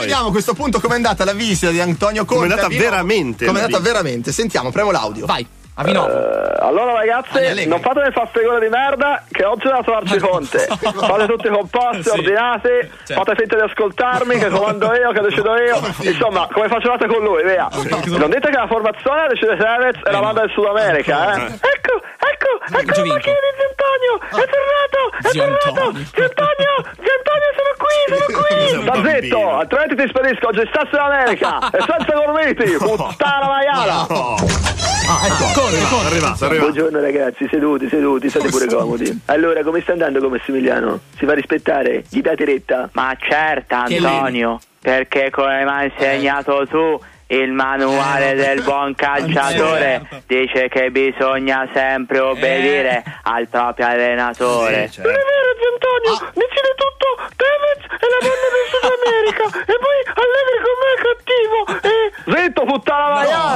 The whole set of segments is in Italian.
poi. vediamo a questo punto com'è andata la visita di Antonio Conte. Com'è andata veramente Com'è andata veramente. Sentiamo, premo l'audio. Vai. Eh, allora ragazzi, non fatemi fare figure di merda che oggi è la Sorci Conte. Fate tutti composti, ordinati, fate finta di ascoltarmi, che comando io, che decido io. Insomma, come facevate con lui, via. Non dite che la formazione decide Tevez e la banda del Sud America, eh? Ecco, ecco, ecco Gio la macchina di Zio Antonio, è tornato, è Zio tornato. Antonio. Zio Antonio, Zio Antonio, sono qui, sono zitto, altrimenti ti spedisco oggi Stassi d'America e senza gormiti, puttana maiala. Ah, ecco. Corre, corre. Arrivato, arrivato. Buongiorno ragazzi, seduti, seduti, state pure comodi. Allora, come sta andando con Massimiliano? Si fa rispettare? Gli date retta? Ma certo Antonio, perché come mi hai insegnato tu, il manuale del buon calciatore certo. dice che bisogna sempre obbedire al proprio allenatore. Non è vero, Antonio, decide puttana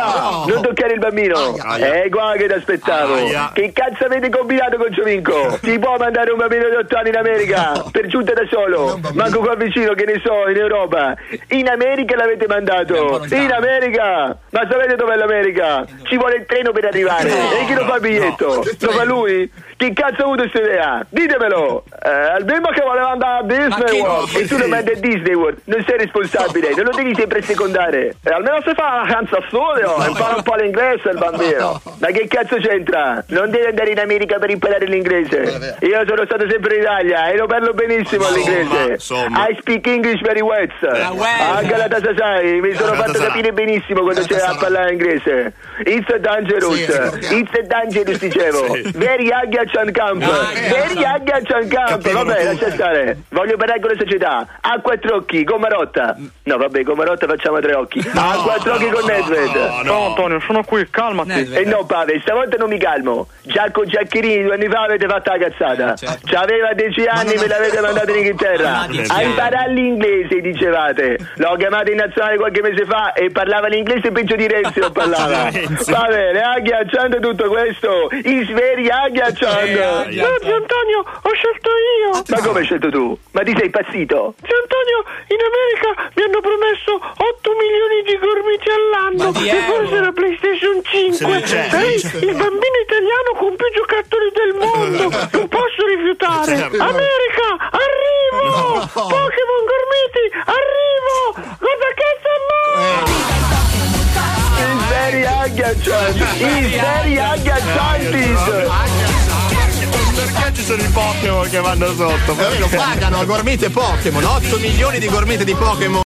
Non toccare il bambino! Aia. Eh, guarda che ti aspettavo! Aia. Che cazzo avete combinato con Giovinco? Si può mandare un bambino di 8 anni in America? Per giunta da solo! Manco qua vicino, che ne so, in Europa! In America l'avete mandato! In America! Ma sapete dov'è l'America? Ci vuole il treno per arrivare! E chi lo fa il biglietto? Lo fa lui? Chi cazzo ha avuto questa idea? Ditemelo! Eh, al bimbo che voleva andare a Disney che World no, e tu lo mandi a Disney World, non sei responsabile, non lo devi sempre secondare. Eh, almeno se fa una vacanza a studio, impara un po' l'inglese il bambino. Ma che cazzo c'entra? Non devi andare in America per imparare l'inglese. Io sono stato sempre in Italia e lo parlo benissimo l'inglese. I speak English very well. well. A Galatasaray mi sono fatto capire benissimo quando c'era a parlare inglese. It's a dangerous. It's a dangerous dicevo. Very young a Chan Camp. Ah, Very young a Chan Camp. Vabbè, lascia stare. Voglio parlare con le società. A quattro occhi, con Marotta. No, vabbè, con Marotta facciamo a tre occhi. A quattro occhi con Nedved. No, no. Antonio, sono qui, calmati. E no, Pavel, stavolta non mi calmo. Già con Giaccherini due anni fa avete fatto la cazzata. certo. C'aveva dieci anni, non- me l'avete mandato in Inghilterra. Ah, A imparare l'inglese, dicevate. L'ho chiamato in nazionale qualche mese fa e parlava l'inglese peggio di Renzi lo parlava. Va bene, agghiacciando tutto questo. Is very agghiacciando. Eh. No, zio Antonio, ho scelto io. Ma come hai scelto tu? Ma ti sei impazzito? Zio Antonio, in America mi hanno promesso 8 milioni di gormiti all'anno. E forse la PlayStation 5. Se ne c'è. Ehi, il bambino italiano con più giocattoli del mondo. Non posso rifiutare. Certo. America, arrivo! Pokémon gormiti, arrivo! Guarda che sono! I veri agghiaccianti! I veri agghiaccianti! Perché ci sono i Pokémon che vanno sotto? Eh, lo pagano a gormite Pokémon, 8 milioni di gormite di Pokémon.